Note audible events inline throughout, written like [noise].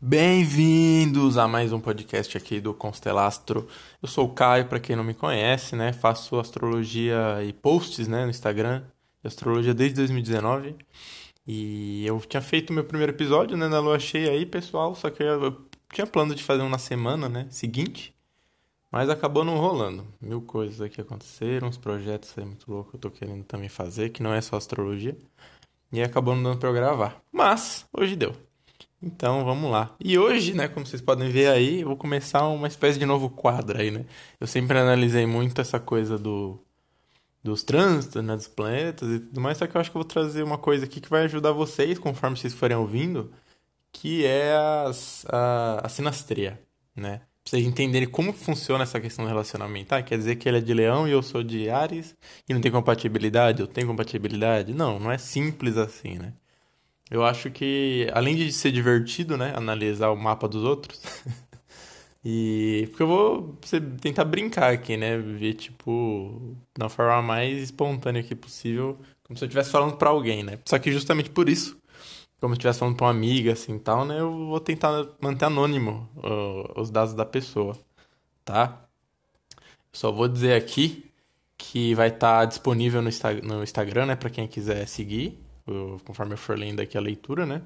Bem-vindos a mais um podcast aqui do Constelastro. Eu sou o Caio, para quem não me conhece, né? Faço astrologia e posts, né, no Instagram de astrologia desde 2019. E eu tinha feito meu primeiro episódio, né, na lua cheia aí, pessoal, só que eu, tinha plano de fazer um na semana, né, seguinte, mas acabou não rolando. Mil coisas aqui aconteceram, uns projetos aí muito loucos que eu tô querendo também fazer, que não é só astrologia. E acabou não dando pra eu gravar. Mas, hoje deu. Então vamos lá. E hoje, né, como vocês podem ver aí, eu vou começar uma espécie de novo quadro aí, né? Eu sempre analisei muito essa coisa do dos trânsitos, né, dos planetas e tudo mais, só que eu acho que eu vou trazer uma coisa aqui que vai ajudar vocês, conforme vocês forem ouvindo, que é as, a, a sinastria, né? Vocês entenderem como funciona essa questão do relacionamento. Ah, quer dizer que ele é de leão e eu sou de Ares e não tem compatibilidade? Eu tenho compatibilidade? Não, não é simples assim, né? Eu acho que, além de ser divertido, né, analisar o mapa dos outros, [laughs] e porque eu vou tentar brincar aqui, né, ver tipo da forma mais espontânea que possível, como se eu estivesse falando para alguém, né? Só que justamente por isso, como eu estivesse falando para uma amiga assim, tal, né, eu vou tentar manter anônimo uh, os dados da pessoa, tá? só vou dizer aqui que vai estar tá disponível no, Insta no Instagram, né, para quem quiser seguir conforme eu for lendo aqui a leitura, né?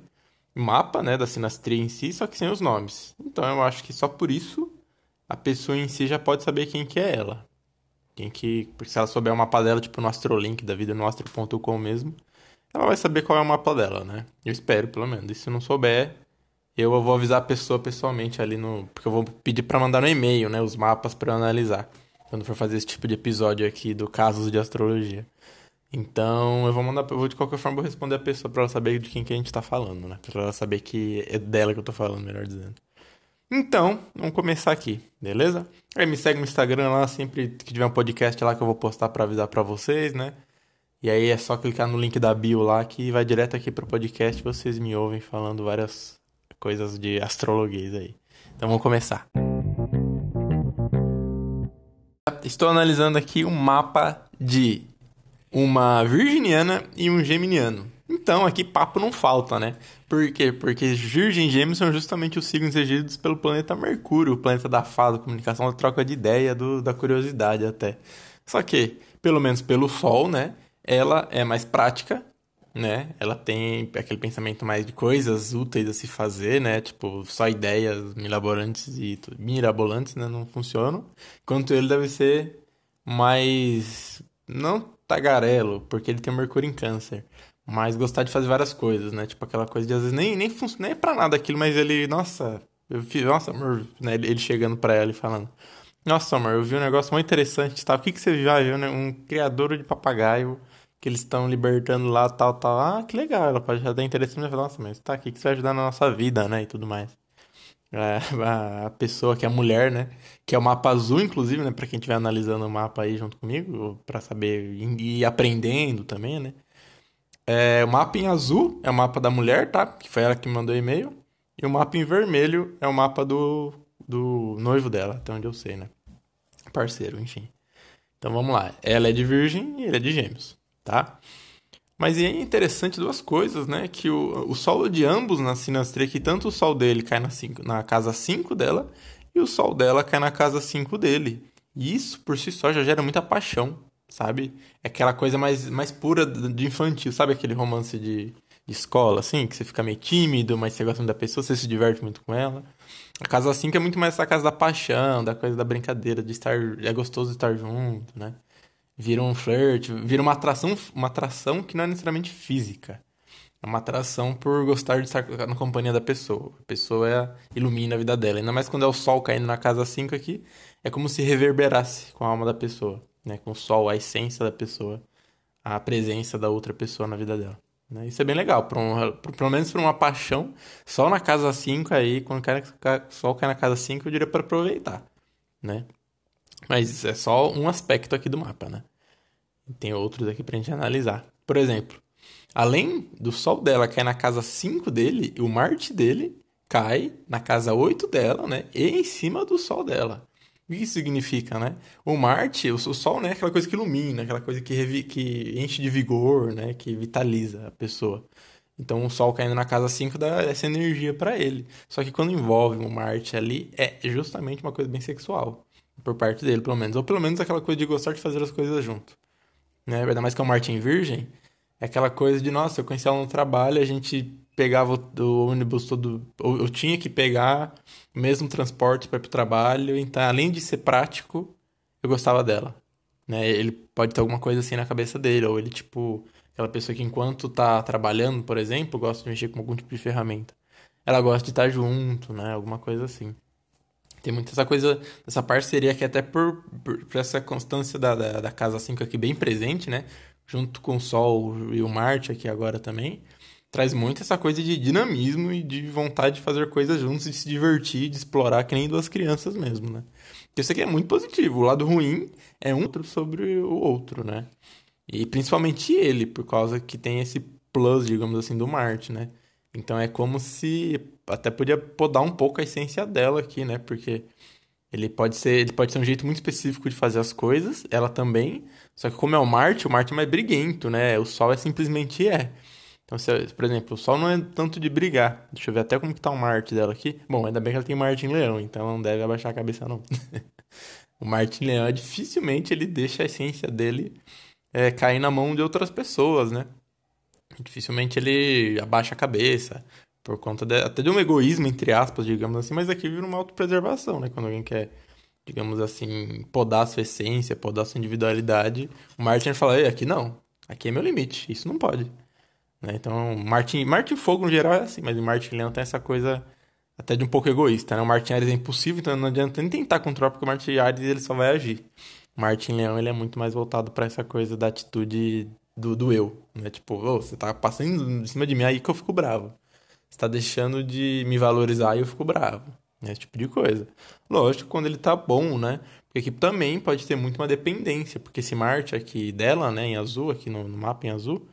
Mapa, né, da sinastria em si, só que sem os nomes. Então eu acho que só por isso a pessoa em si já pode saber quem que é ela. Quem que, porque se ela souber o mapa dela, tipo no Astrolink da vida no astro.com mesmo, ela vai saber qual é o mapa dela, né? Eu espero, pelo menos. E se não souber, eu vou avisar a pessoa pessoalmente ali no, porque eu vou pedir para mandar no e-mail, né, os mapas para analisar. Quando for fazer esse tipo de episódio aqui do casos de astrologia. Então, eu vou mandar, eu vou de qualquer forma vou responder a pessoa para ela saber de quem que a gente tá falando, né? Pra ela saber que é dela que eu tô falando, melhor dizendo. Então, vamos começar aqui, beleza? Aí me segue no Instagram lá, sempre que tiver um podcast lá que eu vou postar para avisar para vocês, né? E aí é só clicar no link da bio lá que vai direto aqui pro podcast, vocês me ouvem falando várias coisas de astrologia aí. Então vamos começar. Estou analisando aqui um mapa de uma virginiana e um geminiano. Então, aqui papo não falta, né? Por quê? Porque Virgem e Gêmeos são justamente os signos regidos pelo planeta Mercúrio, o planeta da fala, da comunicação, da troca de ideia, do, da curiosidade até. Só que, pelo menos pelo Sol, né? Ela é mais prática, né? Ela tem aquele pensamento mais de coisas úteis a se fazer, né? Tipo, só ideias mirabolantes e mirabolantes, né? Não funcionam. Enquanto ele deve ser mais não tagarelo, porque ele tem Mercúrio em câncer. Mas gostar de fazer várias coisas, né? Tipo aquela coisa de às vezes nem, nem funciona, nem é pra nada aquilo, mas ele, nossa, eu fiz, nossa, amor, né? Ele chegando pra ela e falando: Nossa, amor, eu vi um negócio muito interessante, tal. O que, que você viu, né? Um criador de papagaio que eles estão libertando lá, tal, tal. Ah, que legal, ela pode já dar interesse em nossa, mas tá aqui que você vai ajudar na nossa vida, né? E tudo mais. É, [laughs] a pessoa que é a mulher, né? Que é o mapa azul, inclusive, né? Pra quem estiver analisando o mapa aí junto comigo, para saber e aprendendo também, né? É, o mapa em azul é o mapa da mulher, tá? Que foi ela que mandou o e-mail. E o mapa em vermelho é o mapa do, do noivo dela, até onde eu sei, né? Parceiro, enfim. Então vamos lá. Ela é de virgem e ele é de gêmeos, tá? Mas é interessante duas coisas, né? Que o, o solo de ambos na sinastria, que tanto o sol dele cai na, cinco, na casa 5 dela e o sol dela cai na casa 5 dele. E isso por si só já gera muita paixão, sabe? É aquela coisa mais, mais pura de infantil, sabe aquele romance de, de escola, assim, que você fica meio tímido, mas você gosta muito da pessoa, você se diverte muito com ela. A casa 5 é muito mais essa casa da paixão, da coisa da brincadeira, de estar. É gostoso estar junto, né? Vira um flirt, vira uma atração, uma atração que não é necessariamente física. É uma atração por gostar de estar na companhia da pessoa. A pessoa é, ilumina a vida dela. Ainda mais quando é o sol caindo na casa 5 aqui, é como se reverberasse com a alma da pessoa. Né? Com o sol, a essência da pessoa, a presença da outra pessoa na vida dela. Né? Isso é bem legal. Por um, por, pelo menos por uma paixão, sol na casa 5 aí, quando o sol cai na casa 5, eu diria para aproveitar. Né? Mas é só um aspecto aqui do mapa, né? Tem outros aqui pra gente analisar. Por exemplo, além do Sol dela cair na casa 5 dele, o Marte dele cai na casa 8 dela, né? E em cima do Sol dela. O que isso significa, né? O Marte, o, o Sol, né, é aquela coisa que ilumina, aquela coisa que, que enche de vigor, né, que vitaliza a pessoa. Então o Sol caindo na casa 5 dá essa energia para ele. Só que quando envolve um Marte ali, é justamente uma coisa bem sexual. Por parte dele, pelo menos. Ou pelo menos aquela coisa de gostar de fazer as coisas junto. Né? Ainda mais que é Marte em Virgem. É aquela coisa de, nossa, eu conheci ela no trabalho, a gente pegava o, ônibus todo. Eu tinha que pegar o mesmo transporte para ir pro trabalho. Então, além de ser prático, eu gostava dela. Né? Ele pode ter alguma coisa assim na cabeça dele. Ou ele, tipo, aquela pessoa que enquanto tá trabalhando, por exemplo, gosta de mexer com algum tipo de ferramenta. Ela gosta de estar junto, né? Alguma coisa assim. Tem muita essa coisa, essa parceria que até por, por, por essa constância da, da, da Casa 5 aqui bem presente, né? Junto com o Sol e o Marte aqui agora também traz muito essa coisa de dinamismo e de vontade de fazer coisas juntos, de se divertir, de explorar que nem duas crianças mesmo, né? Isso aqui é muito positivo. O lado ruim é um sobre o outro, né? E principalmente ele, por causa que tem esse plus, digamos assim, do Marte, né? Então é como se até podia podar um pouco a essência dela aqui, né? Porque ele pode ser, ele pode ser um jeito muito específico de fazer as coisas, ela também. Só que como é o Marte, o Marte é mais briguento, né? O Sol é simplesmente é. Então, se, por exemplo, o Sol não é tanto de brigar. Deixa eu ver até como que tá o Marte dela aqui. Bom, ainda bem que ela tem Marte em Leão, então ela não deve abaixar a cabeça, não. [laughs] o Marte em Leão, é dificilmente ele deixa a essência dele é, cair na mão de outras pessoas, né? Dificilmente ele abaixa a cabeça, por conta de, até de um egoísmo, entre aspas, digamos assim, mas aqui vira uma autopreservação, né? Quando alguém quer, digamos assim, podar a sua essência, podar a sua individualidade, o Martin fala, aqui não, aqui é meu limite, isso não pode. Né? Então, Martin, Martin Fogo no geral é assim, mas o Martin Leão tem essa coisa até de um pouco egoísta, né? O Martin Ares é impossível, então não adianta nem tentar controlar, porque o Martin Ares ele só vai agir. O Martin Leão ele é muito mais voltado para essa coisa da atitude do, do eu, né? Tipo, oh, você tá passando em cima de mim aí que eu fico bravo. Você tá deixando de me valorizar e eu fico bravo. Né? Esse tipo de coisa. Lógico, quando ele tá bom, né? Porque aqui também pode ter muito uma dependência, porque esse Marte aqui dela, né, em azul, aqui no, no mapa em azul,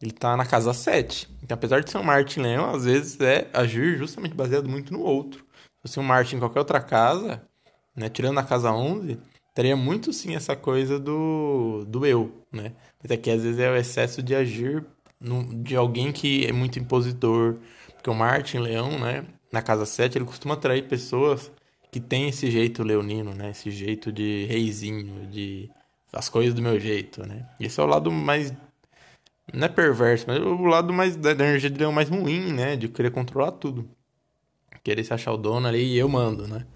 ele tá na casa 7. Então, apesar de ser um Marte Leão, às vezes é agir justamente baseado muito no outro. Se fosse um Marte em qualquer outra casa, né, tirando a casa 11, teria muito sim essa coisa do, do eu, né? Mas aqui às vezes é o excesso de agir no, de alguém que é muito impositor. Porque o Marte em Leão, né, na casa 7, ele costuma atrair pessoas que têm esse jeito leonino, né? Esse jeito de reizinho, de as coisas do meu jeito, né? Esse é o lado mais não é perverso, mas o lado mais da energia dele é o mais ruim, né? De querer controlar tudo. Querer se achar o dono ali e eu mando, né?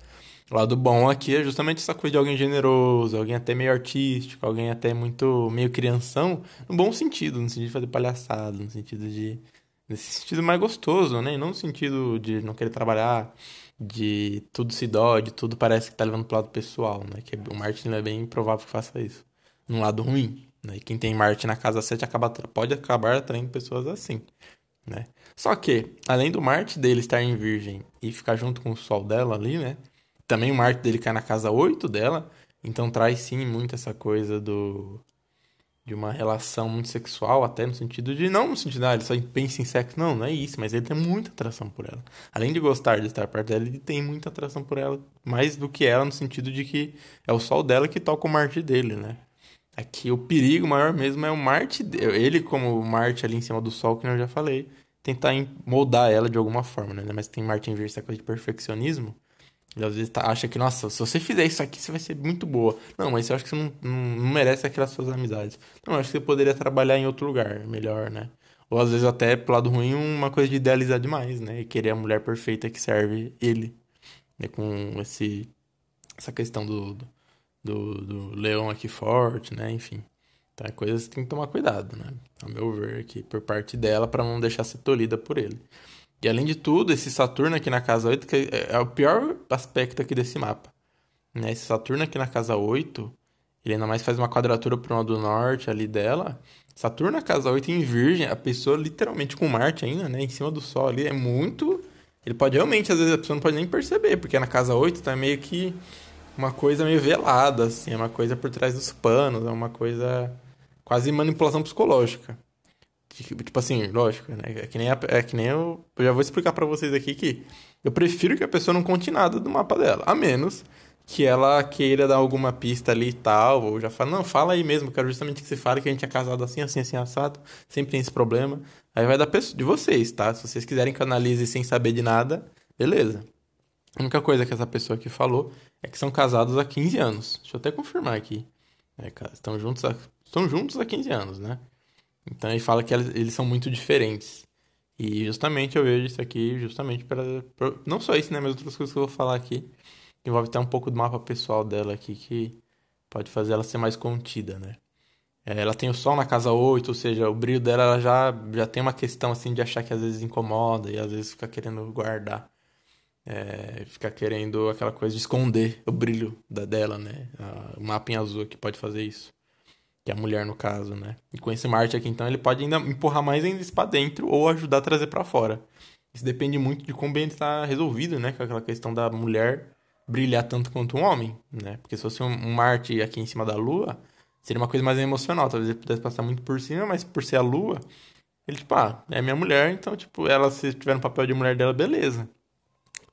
O lado bom aqui é justamente essa coisa de alguém generoso, alguém até meio artístico, alguém até muito meio crianção, no bom sentido, no sentido de fazer palhaçada, no sentido de nesse sentido mais gostoso, né? E não no sentido de não querer trabalhar, de tudo se dó, de tudo parece que tá levando pro lado pessoal, né? Que o Martin é bem improvável que faça isso. Num lado ruim. Né? E quem tem Marte na casa 7 acaba, pode acabar atraindo pessoas assim. Né? Só que, além do Marte dele estar em Virgem e ficar junto com o Sol dela ali, né? Também o Marte dele cai na casa 8 dela. Então traz sim muito essa coisa do. De uma relação muito sexual, até no sentido de. Não no sentido ah, ele só pensa em sexo. Não, não é isso. Mas ele tem muita atração por ela. Além de gostar de estar perto dela, ele tem muita atração por ela. Mais do que ela, no sentido de que é o Sol dela que toca o Marte dele, né? Aqui o perigo maior mesmo é o Marte, ele como Marte ali em cima do Sol, que eu já falei, tentar moldar ela de alguma forma, né? Mas tem Marte em essa coisa de perfeccionismo. Às vezes tá, acha que, nossa, se você fizer isso aqui, você vai ser muito boa. Não, mas eu acho que você não, não, não merece aquelas suas amizades. Não, eu acho que você poderia trabalhar em outro lugar, melhor, né? Ou às vezes até, pro lado ruim, uma coisa de idealizar demais, né? E querer a mulher perfeita que serve ele. Né? Com esse, essa questão do, do do, do leão aqui forte, né? Enfim. Então é coisas que tem que tomar cuidado, né? Ao meu ver, aqui, por parte dela, para não deixar ser tolhida por ele. E além de tudo, esse Saturno aqui na casa 8, que é, é o pior aspecto aqui desse mapa. Né? Esse Saturno aqui na casa 8, ele ainda mais faz uma quadratura pro lado do norte ali dela. Saturno na casa 8 em Virgem, a pessoa literalmente com Marte ainda, né? Em cima do Sol ali, é muito. Ele pode realmente, às vezes a pessoa não pode nem perceber, porque na casa 8 tá meio que uma coisa meio velada, assim, é uma coisa por trás dos panos, é uma coisa quase manipulação psicológica. Tipo assim, lógico, né? É que nem, a, é que nem eu, eu já vou explicar para vocês aqui que eu prefiro que a pessoa não conte nada do mapa dela, a menos que ela queira dar alguma pista ali e tal, ou já fala, não, fala aí mesmo, quero justamente que você fale que a gente é casado assim, assim, assim, assado, sempre tem esse problema. Aí vai da pessoa, de vocês, tá? Se vocês quiserem que eu analise sem saber de nada, beleza. A única coisa que essa pessoa aqui falou é que são casados há 15 anos. Deixa eu até confirmar aqui. É, estão, juntos há, estão juntos há 15 anos, né? Então ele fala que eles são muito diferentes. E justamente eu vejo isso aqui justamente para. Não só isso, né? Mas outras coisas que eu vou falar aqui envolve até um pouco do mapa pessoal dela aqui que pode fazer ela ser mais contida, né? É, ela tem o sol na casa 8, ou seja, o brilho dela ela já, já tem uma questão assim de achar que às vezes incomoda e às vezes fica querendo guardar. É, fica querendo aquela coisa de esconder o brilho da dela, né? o mapa em azul que pode fazer isso. Que é a mulher, no caso, né? E com esse Marte aqui, então, ele pode ainda empurrar mais ainda isso pra dentro ou ajudar a trazer para fora. Isso depende muito de como bem está resolvido, né? Com aquela questão da mulher brilhar tanto quanto um homem, né? Porque se fosse um, um Marte aqui em cima da Lua, seria uma coisa mais emocional. Talvez ele pudesse passar muito por cima, mas por ser a Lua, ele, tipo, ah, é minha mulher, então, tipo, ela, se tiver no papel de mulher dela, beleza.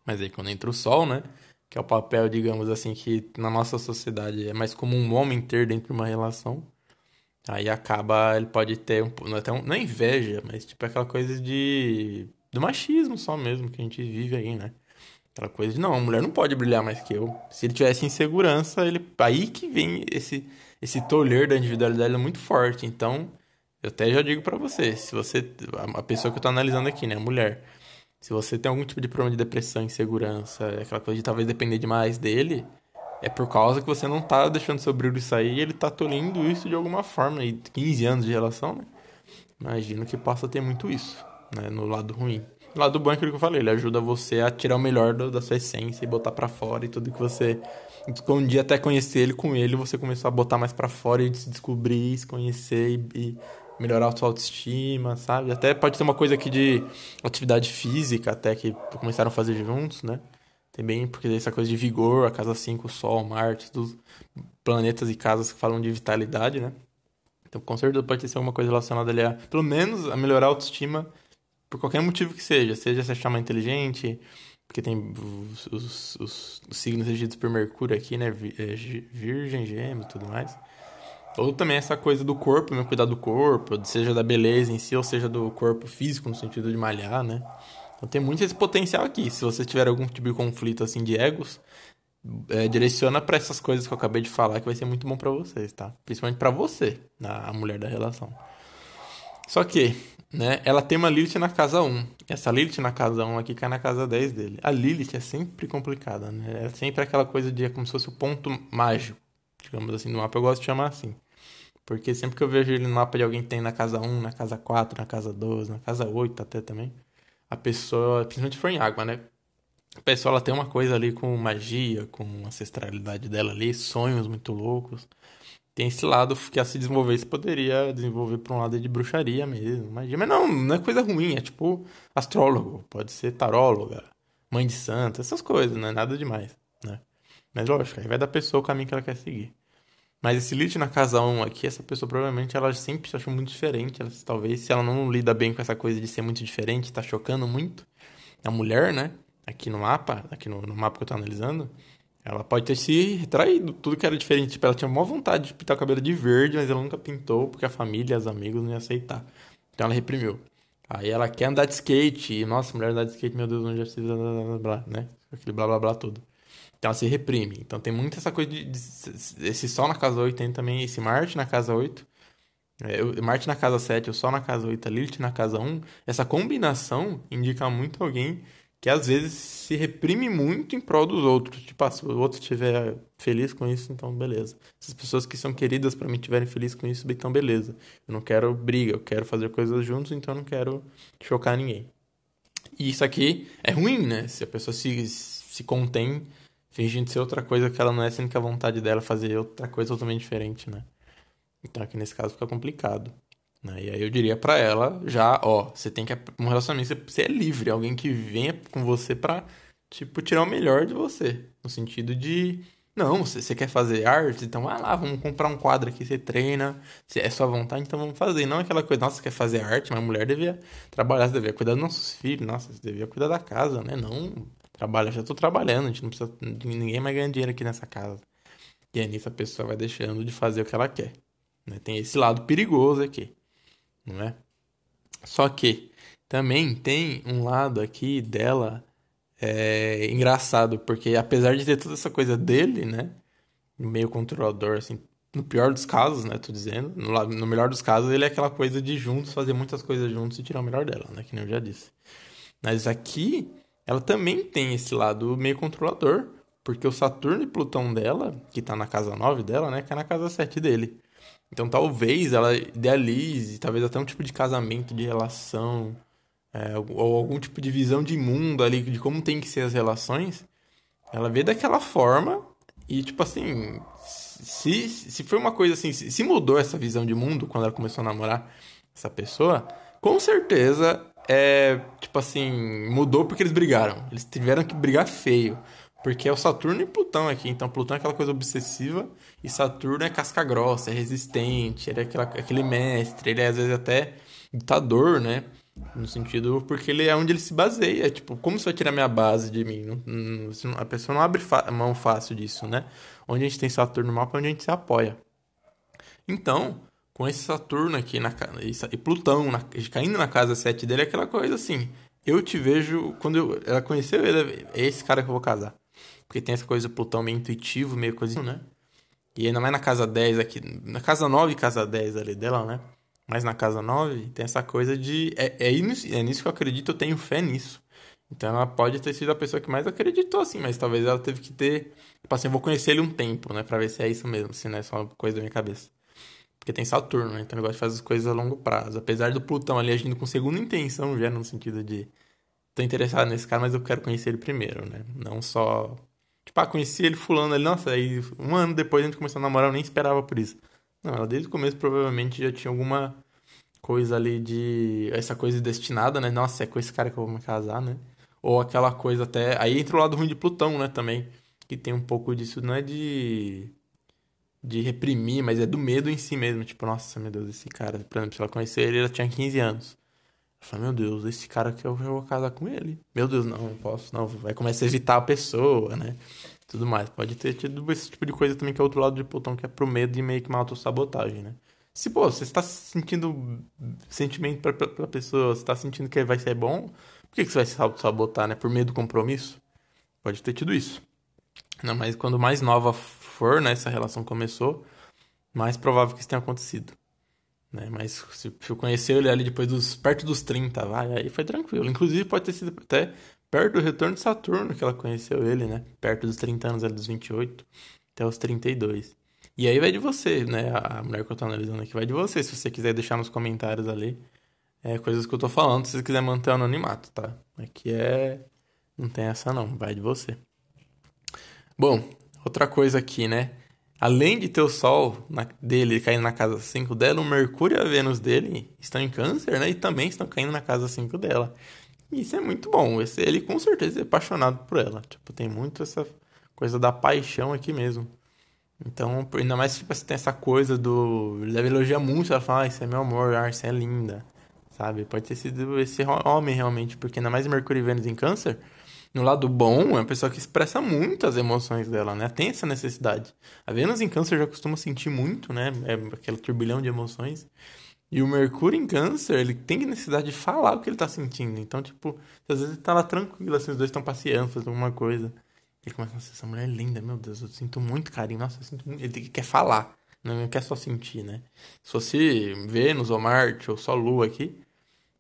Mas aí quando entra o Sol, né? Que é o papel, digamos assim, que na nossa sociedade é mais comum um homem ter dentro de uma relação. Aí acaba, ele pode ter um, não é, tão, não é inveja, mas tipo aquela coisa de do machismo só mesmo que a gente vive aí, né? Aquela coisa de, não, a mulher não pode brilhar mais que eu. Se ele tivesse insegurança, ele aí que vem esse esse toler da individualidade é muito forte. Então, eu até já digo para você, se você a pessoa que eu tô analisando aqui, né, mulher, se você tem algum tipo de problema de depressão, insegurança, aquela coisa de talvez depender demais dele, é por causa que você não tá deixando seu brilho sair e ele tá tolindo isso de alguma forma. E 15 anos de relação, né? Imagino que possa ter muito isso, né? No lado ruim. O lado bom é aquilo que eu falei, ele ajuda você a tirar o melhor do, da sua essência e botar para fora e tudo que você um dia até conhecer ele com ele, você começou a botar mais para fora e se descobrir, se conhecer e, e, melhorar a sua autoestima, sabe? Até pode ter uma coisa aqui de atividade física, até que começaram a fazer juntos, né? Também porque essa coisa de vigor, a casa 5, o Sol, Marte, dos planetas e casas que falam de vitalidade, né? Então, com certeza pode ter alguma coisa relacionada ali a, pelo menos, a melhorar a autoestima por qualquer motivo que seja. Seja se achar mais inteligente, porque tem os, os, os, os signos regidos por Mercúrio aqui, né? É, virgem, gêmeo e tudo mais. Ou também essa coisa do corpo, né? cuidar do corpo, seja da beleza em si, ou seja do corpo físico, no sentido de malhar, né? Então tem muito esse potencial aqui. Se você tiver algum tipo de conflito assim de egos, é, direciona para essas coisas que eu acabei de falar que vai ser muito bom para vocês, tá? Principalmente para você, a mulher da relação. Só que né? Ela tem uma Lilith na casa 1. Essa Lilith na casa 1 aqui cai na casa 10 dele. A Lilith é sempre complicada, né? É sempre aquela coisa de é como se fosse o ponto mágico, digamos assim, no mapa. Eu gosto de chamar assim. Porque sempre que eu vejo ele no mapa de alguém que tem na casa 1, na casa 4, na casa 12, na casa 8 até também, a pessoa, principalmente for em água, né? A pessoa ela tem uma coisa ali com magia, com ancestralidade dela ali, sonhos muito loucos tem esse lado que a se desenvolver, você poderia desenvolver para um lado de bruxaria mesmo, magia. Mas não, não é coisa ruim, é tipo astrólogo, pode ser taróloga, mãe de santo, essas coisas, não é nada demais, né? Mas lógico, aí vai da pessoa o caminho que ela quer seguir. Mas esse Lilith na casa 1 aqui, essa pessoa provavelmente ela sempre se acha muito diferente. Ela, talvez se ela não lida bem com essa coisa de ser muito diferente, tá chocando muito a mulher, né? Aqui no mapa, aqui no, no mapa que eu tô analisando, ela pode ter se retraído, tudo que era diferente. Tipo, ela tinha maior vontade de pintar o cabelo de verde, mas ela nunca pintou porque a família, os amigos não iam aceitar. Então ela reprimiu. Aí ela quer andar de skate, e nossa, mulher andar de skate, meu Deus, onde já se blá, blá, blá, né? Aquele blá blá blá tudo. Então ela se reprime. Então tem muito essa coisa de, de esse Sol na casa 8 tem também esse Marte na casa 8. É, Marte na casa 7, o Sol na casa 8, a Lilith na casa 1. Essa combinação indica muito alguém que às vezes se reprime muito em prol dos outros. Tipo, ah, se o outro estiver feliz com isso, então beleza. Se as pessoas que são queridas para mim estiverem felizes com isso, então beleza. Eu não quero briga, eu quero fazer coisas juntos, então eu não quero chocar ninguém. E isso aqui é ruim, né? Se a pessoa se, se contém fingindo ser outra coisa que ela não é, sendo que a vontade dela é fazer outra coisa totalmente diferente, né? Então aqui nesse caso fica complicado. Né? E aí eu diria para ela já, ó, você tem que um relacionamento, você é livre, alguém que venha com você pra, tipo, tirar o melhor de você, no sentido de não, você, você quer fazer arte, então vai lá, vamos comprar um quadro aqui, você treina, se é sua vontade, então vamos fazer. Não aquela coisa, nossa, você quer fazer arte, mas a mulher devia trabalhar, você devia cuidar dos nossos filhos, nossa, você devia cuidar da casa, né? Não trabalha, já tô trabalhando, a gente não precisa. Ninguém mais ganha dinheiro aqui nessa casa. E aí nisso a pessoa vai deixando de fazer o que ela quer. Né? Tem esse lado perigoso aqui, não é? Só que também tem um lado aqui dela é, engraçado, porque apesar de ter toda essa coisa dele, né? Meio controlador, assim, no pior dos casos, né? Tô dizendo. No, no melhor dos casos, ele é aquela coisa de juntos, fazer muitas coisas juntos e tirar o melhor dela, né? Que nem eu já disse. Mas aqui, ela também tem esse lado meio controlador. Porque o Saturno e Plutão dela, que tá na casa 9 dela, né? Que é na casa 7 dele. Então talvez ela idealize, talvez até um tipo de casamento, de relação, é, ou algum tipo de visão de mundo ali, de como tem que ser as relações. Ela vê daquela forma e, tipo assim, se, se foi uma coisa assim, se mudou essa visão de mundo quando ela começou a namorar essa pessoa, com certeza é, tipo assim, mudou porque eles brigaram. Eles tiveram que brigar feio. Porque é o Saturno e Plutão aqui. Então, Plutão é aquela coisa obsessiva e Saturno é casca grossa, é resistente, ele é aquela, aquele mestre, ele é às vezes até ditador, né? No sentido, porque ele é onde ele se baseia. Tipo, como você vai tirar minha base de mim? Não, não, a pessoa não abre mão fácil disso, né? Onde a gente tem Saturno no mapa, é onde a gente se apoia. Então, com esse Saturno aqui na, e Plutão na, caindo na casa 7 dele, é aquela coisa assim. Eu te vejo. Quando eu, ela conheceu ele, é esse cara que eu vou casar. Porque tem essa coisa do Plutão meio intuitivo, meio coisa, né? E ainda mais na casa 10 aqui. Na casa 9 e casa 10 ali dela, né? Mas na casa 9 tem essa coisa de. É, é, nisso, é nisso que eu acredito, eu tenho fé nisso. Então ela pode ter sido a pessoa que mais acreditou, assim, mas talvez ela teve que ter. Tipo assim, eu vou conhecer ele um tempo, né? Pra ver se é isso mesmo, se não é só uma coisa da minha cabeça. Porque tem Saturno, né? Então gosta de fazer as coisas a longo prazo. Apesar do Plutão ali agindo com segunda intenção, já no sentido de. Tô interessado nesse cara, mas eu quero conhecer ele primeiro, né? Não só. Tipo, ah, conheci ele fulano ali, nossa, aí um ano depois a gente começou a namorar, eu nem esperava por isso. Não, ela desde o começo provavelmente já tinha alguma coisa ali de. Essa coisa destinada, né? Nossa, é com esse cara que eu vou me casar, né? Ou aquela coisa até. Aí entra o lado ruim de Plutão, né? Também. Que tem um pouco disso, não é de. De reprimir, mas é do medo em si mesmo. Tipo, nossa, meu Deus, esse cara. Por exemplo, se ela conhecer ele, ela tinha 15 anos. Eu falei, meu Deus, esse cara que eu, vou casar com ele. Meu Deus, não, não posso, não. Vai começar a evitar a pessoa, né? Tudo mais. Pode ter tido esse tipo de coisa também, que é outro lado de Plutão, que é pro medo e meio que uma autossabotagem, né? Se, pô, você está sentindo sentimento pra, pra, pra pessoa, você está sentindo que vai ser bom, por que, que você vai se sabotar, né? Por medo do compromisso? Pode ter tido isso. Não, mas quando mais nova for, né, essa relação começou, mais provável que isso tenha acontecido. Né? Mas se eu conhecer ele ali depois dos perto dos 30, vai, aí foi tranquilo. Inclusive pode ter sido até perto do retorno de Saturno que ela conheceu ele, né? Perto dos 30 anos, ali dos 28 até os 32. E aí vai de você, né? A mulher que eu tô analisando aqui vai de você. Se você quiser deixar nos comentários ali é, coisas que eu tô falando, se você quiser manter o anonimato, tá? Aqui é. Não tem essa não, vai de você. Bom, outra coisa aqui, né? Além de ter o Sol na, dele caindo na casa 5 dela, o Mercúrio e a Vênus dele estão em câncer, né? E também estão caindo na casa 5 dela. E isso é muito bom. Esse, ele com certeza é apaixonado por ela. Tipo, tem muito essa coisa da paixão aqui mesmo. Então, ainda mais tipo, você tem essa coisa do. Ele deve muito, ela fala, ah, isso é meu amor, ah, é linda. Sabe? Pode ter sido esse homem realmente, porque ainda mais Mercúrio e Vênus em câncer. No lado bom, é uma pessoa que expressa muito as emoções dela, né? Tem essa necessidade. A Vênus em Câncer já costuma sentir muito, né? É aquele turbilhão de emoções. E o Mercúrio em Câncer, ele tem necessidade de falar o que ele tá sentindo. Então, tipo, às vezes ele tá lá tranquilo, assim, os dois estão passeando, fazendo alguma coisa. Ele começa, nossa, essa mulher é linda, meu Deus, eu sinto muito carinho, nossa, eu sinto muito... Ele quer falar, não quer só sentir, né? Se fosse Vênus ou Marte ou só Lua aqui,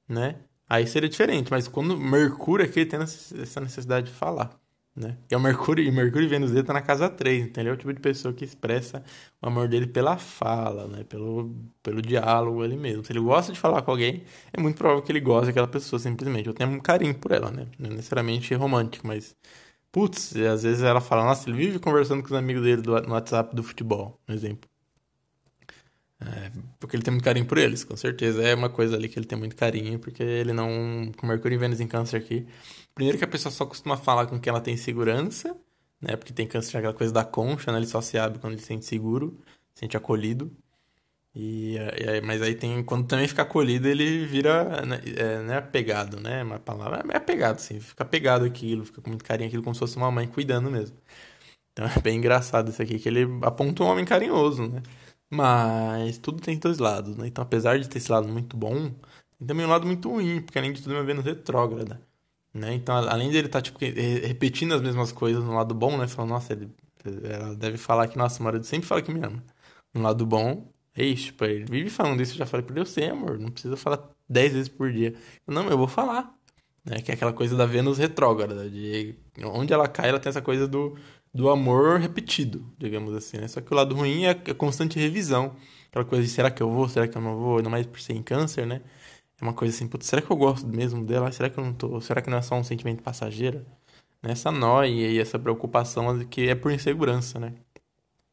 né? Aí seria diferente, mas quando Mercúrio aqui tem essa necessidade de falar, né? E o Mercúrio, e Mercúrio e Vênus dele tá na casa 3, então ele é o tipo de pessoa que expressa o amor dele pela fala, né? Pelo, pelo diálogo ali mesmo. Se ele gosta de falar com alguém, é muito provável que ele goste daquela pessoa simplesmente. Eu tenho um carinho por ela, né? Não necessariamente romântico, mas Putz, às vezes ela fala, nossa, ele vive conversando com os amigos dele do, no WhatsApp do futebol, por exemplo. É, porque ele tem muito carinho por eles, com certeza. É uma coisa ali que ele tem muito carinho, porque ele não. Com Mercúrio e Vênus em câncer aqui. Primeiro que a pessoa só costuma falar com quem ela tem segurança, né? Porque tem câncer aquela coisa da concha, né? Ele só se abre quando ele se sente seguro, se sente acolhido. E, e, mas aí tem. Quando também fica colhido, ele vira. Né, é, não é apegado, né? Uma palavra. É apegado, sim. Fica apegado aquilo, fica com muito carinho aquilo, como se fosse uma mãe cuidando mesmo. Então [laughs] é bem engraçado isso aqui, que ele aponta um homem carinhoso, né? Mas tudo tem dois lados, né? Então, apesar de ter esse lado muito bom, tem também um lado muito ruim, porque além de tudo é uma Vênus retrógrada, né? Então, além dele estar, tá, tipo, repetindo as mesmas coisas no lado bom, né? Falando, nossa, ele, ela deve falar que, nossa, o marido sempre fala que me ama. No lado bom, é isso, tipo, ele vive falando isso, eu já falei pra ele, eu sei, amor, não precisa falar dez vezes por dia. Não, eu vou falar. Né? Que é aquela coisa da Vênus retrógrada, de onde ela cai, ela tem essa coisa do do amor repetido, digamos assim, né? Só que o lado ruim é a constante revisão. Aquela coisa de será que eu vou, será que eu não vou, ainda mais por ser em câncer, né? É uma coisa assim, putz, será que eu gosto mesmo dela? Será que eu não tô? Será que não é só um sentimento passageiro? Essa nóia e essa preocupação que é por insegurança, né?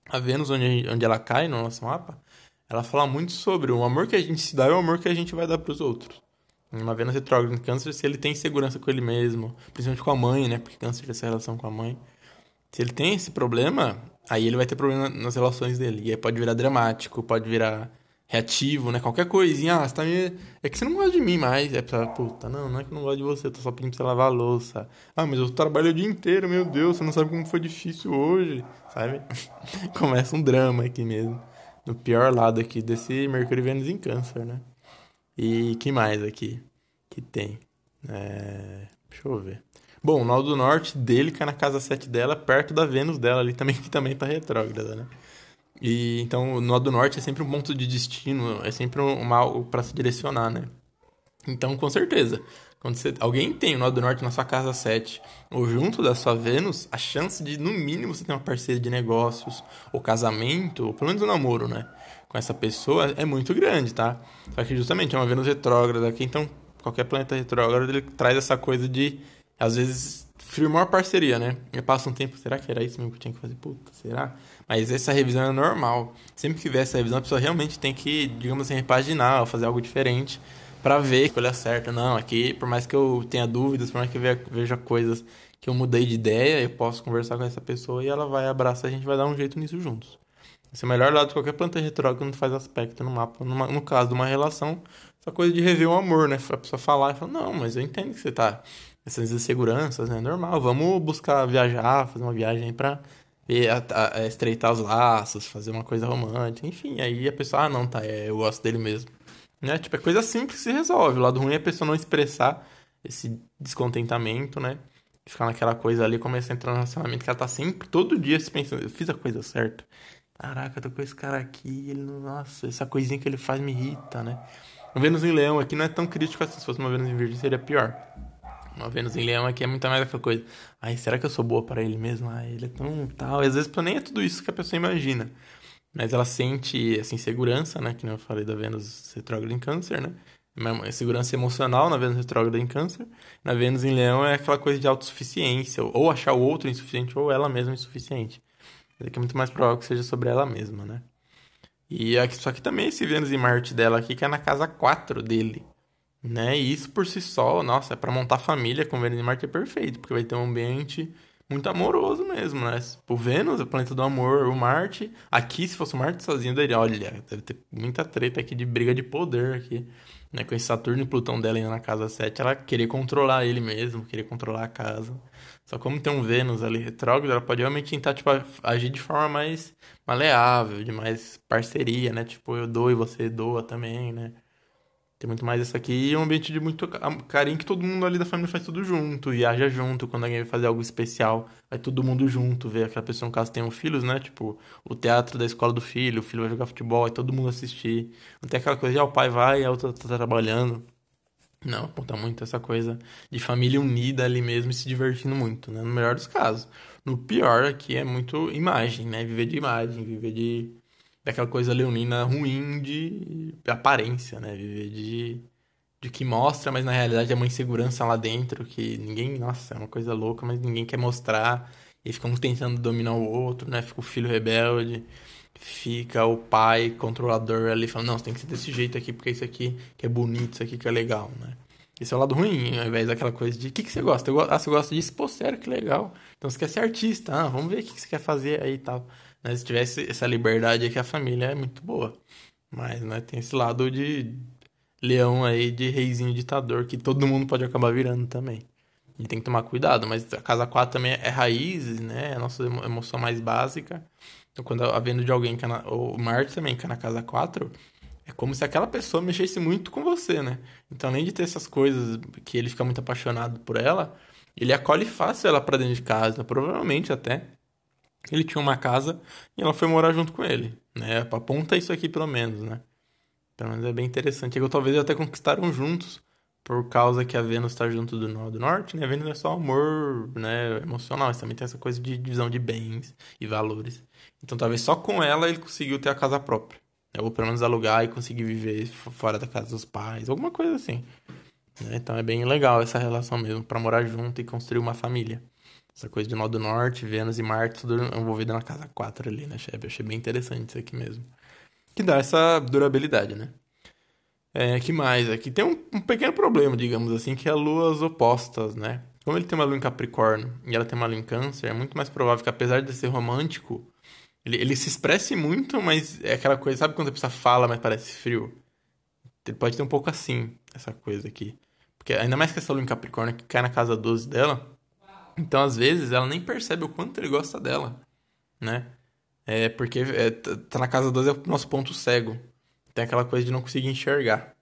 A Vênus, onde, onde ela cai no nosso mapa, ela fala muito sobre o amor que a gente se dá e o amor que a gente vai dar para os outros. Uma Vênus retrógrada em câncer, se ele tem segurança com ele mesmo, principalmente com a mãe, né? Porque câncer tem essa relação com a mãe. Se ele tem esse problema, aí ele vai ter problema nas relações dele. E aí pode virar dramático, pode virar reativo, né? Qualquer coisinha, ah, você tá me... É que você não gosta de mim mais. É pra, puta, não, não é que eu não gosto de você, eu tô só pedindo pra você lavar a louça. Ah, mas eu trabalho o dia inteiro, meu Deus, você não sabe como foi difícil hoje, sabe? [laughs] Começa um drama aqui mesmo. No pior lado aqui desse Mercúrio e Vênus em Câncer, né? E que mais aqui que tem? É... Deixa eu ver. Bom, o nó do norte dele cai na casa 7 dela, perto da Vênus dela ali também, [laughs] que também tá retrógrada, né? E então o nó do norte é sempre um ponto de destino, é sempre um mal para se direcionar, né? Então, com certeza, quando você, alguém tem o nó do norte na sua casa 7 ou junto da sua Vênus, a chance de, no mínimo, você ter uma parceria de negócios, ou casamento, ou pelo menos um namoro, né? Com essa pessoa é muito grande, tá? Só que justamente é uma Vênus retrógrada aqui, então qualquer planeta retrógrado ele traz essa coisa de às vezes firmou a parceria, né? E passa um tempo, será que era isso mesmo que eu tinha que fazer? Puta, será? Mas essa revisão é normal. Sempre que vier essa revisão, a pessoa realmente tem que, digamos assim, repaginar fazer algo diferente para ver a escolha certa. Não, aqui, por mais que eu tenha dúvidas, por mais que eu veja coisas que eu mudei de ideia, eu posso conversar com essa pessoa e ela vai abraçar, a gente vai dar um jeito nisso juntos. Esse é o melhor lado de qualquer planta retrógrada quando faz aspecto no mapa. Numa, no caso de uma relação, essa coisa de rever o amor, né? A pessoa falar e falar, não, mas eu entendo que você tá essas inseguranças, né? Normal, vamos buscar viajar, fazer uma viagem pra ver, a, a, a, estreitar os laços, fazer uma coisa romântica, enfim. Aí a pessoa, ah, não, tá, é, eu gosto dele mesmo. Né? Tipo, é coisa simples que se resolve. O lado ruim é a pessoa não expressar esse descontentamento, né? Ficar naquela coisa ali, começar a entrar no relacionamento que ela tá sempre, todo dia se pensando, eu fiz a coisa certa. Caraca, eu tô com esse cara aqui, ele, nossa, essa coisinha que ele faz me irrita, né? O Vênus em Leão aqui não é tão crítico assim, se fosse uma Vênus em Virgem seria pior. Uma Vênus em Leão aqui é muito mais aquela coisa. Ai, será que eu sou boa para ele mesmo? Ai, ele é tão tal. E às vezes nem é tudo isso que a pessoa imagina. Mas ela sente essa insegurança, né? Que eu falei da Vênus retrógrada em Câncer, né? Uma segurança emocional na Vênus retrógrada em Câncer. Na Vênus em Leão é aquela coisa de autossuficiência. Ou achar o outro insuficiente, ou ela mesma insuficiente. É que é muito mais provável que seja sobre ela mesma, né? E aqui, só que também esse Vênus e Marte dela aqui, que é na casa 4 dele. Né? E isso por si só, nossa, é para montar família com Vênus e Marte é perfeito, porque vai ter um ambiente muito amoroso mesmo, né? O Vênus, o planeta do amor, o Marte. Aqui, se fosse o Marte sozinho, daí, olha, deve ter muita treta aqui de briga de poder aqui. Né? Com esse Saturno e Plutão dela indo na casa 7, ela querer controlar ele mesmo, querer controlar a casa. Só como tem um Vênus ali retrógrado, ela pode realmente tentar, tipo, agir de forma mais maleável, de mais parceria, né? Tipo, eu dou e você doa também, né? Tem muito mais isso aqui e é um ambiente de muito carinho que todo mundo ali da família faz tudo junto, viaja junto, quando alguém vai fazer algo especial, vai todo mundo junto, ver aquela pessoa, no caso, tem um filhos, né? Tipo, o teatro da escola do filho, o filho vai jogar futebol, aí todo mundo assistir. Não tem aquela coisa de, ah, o pai vai e a outra tá trabalhando. Não, aponta muito essa coisa de família unida ali mesmo e se divertindo muito, né? No melhor dos casos. No pior aqui é muito imagem, né? Viver de imagem, viver de daquela coisa leonina ruim de aparência, né? Viver de, de que mostra, mas na realidade é uma insegurança lá dentro que ninguém, nossa, é uma coisa louca, mas ninguém quer mostrar. E fica um tentando dominar o outro, né? Fica o filho rebelde, fica o pai controlador ali falando, não, você tem que ser desse jeito aqui, porque isso aqui que é bonito, isso aqui que é legal, né? Esse é o lado ruim, ao invés daquela coisa de o que, que você gosta? Eu ah, você gosta disso? Pô, sério, que legal. Então você quer ser artista, ah, vamos ver o que, que você quer fazer aí e tal. Né? Se tivesse essa liberdade aqui, a família é muito boa. Mas, né, tem esse lado de leão aí, de reizinho ditador, que todo mundo pode acabar virando também. E tem que tomar cuidado, mas a casa 4 também é raízes, né? É a nossa emoção mais básica. Então, quando a vendo de alguém que é na, o Marte também que é na casa 4, é como se aquela pessoa mexesse muito com você, né? Então, além de ter essas coisas que ele fica muito apaixonado por ela, ele acolhe fácil ela para dentro de casa, provavelmente até. Ele tinha uma casa e ela foi morar junto com ele, né? Aponta isso aqui pelo menos, né? Pelo menos é bem interessante. É talvez até conquistaram juntos por causa que a Vênus está junto do, Norte, né? A Vênus é só amor, né? Emocional, mas também tem essa coisa de divisão de bens e valores. Então talvez só com ela ele conseguiu ter a casa própria. Né? Ou pelo menos alugar e conseguir viver fora da casa dos pais, alguma coisa assim. Né? Então é bem legal essa relação mesmo, para morar junto e construir uma família. Essa coisa de Nó do Norte, Vênus e Marte, tudo envolvido na casa 4 ali, né? Eu achei bem interessante isso aqui mesmo. Que dá essa durabilidade, né? É, que mais? Aqui tem um, um, pequeno problema, digamos assim, que é luas opostas, né? Como ele tem uma lua em Capricórnio e ela tem uma lua em Câncer, é muito mais provável que, apesar de ser romântico, ele, ele se expresse muito, mas é aquela coisa, sabe quando a pessoa fala, mas parece frio? Ele pode ter um pouco assim, essa coisa aqui. Porque ainda mais que essa lua em Capricórnio que cai na casa 12 dela, então às vezes ela nem percebe o quanto ele gosta dela, né? É porque é, tá na casa 12 é o nosso ponto cego tem aquela coisa de não conseguir enxergar.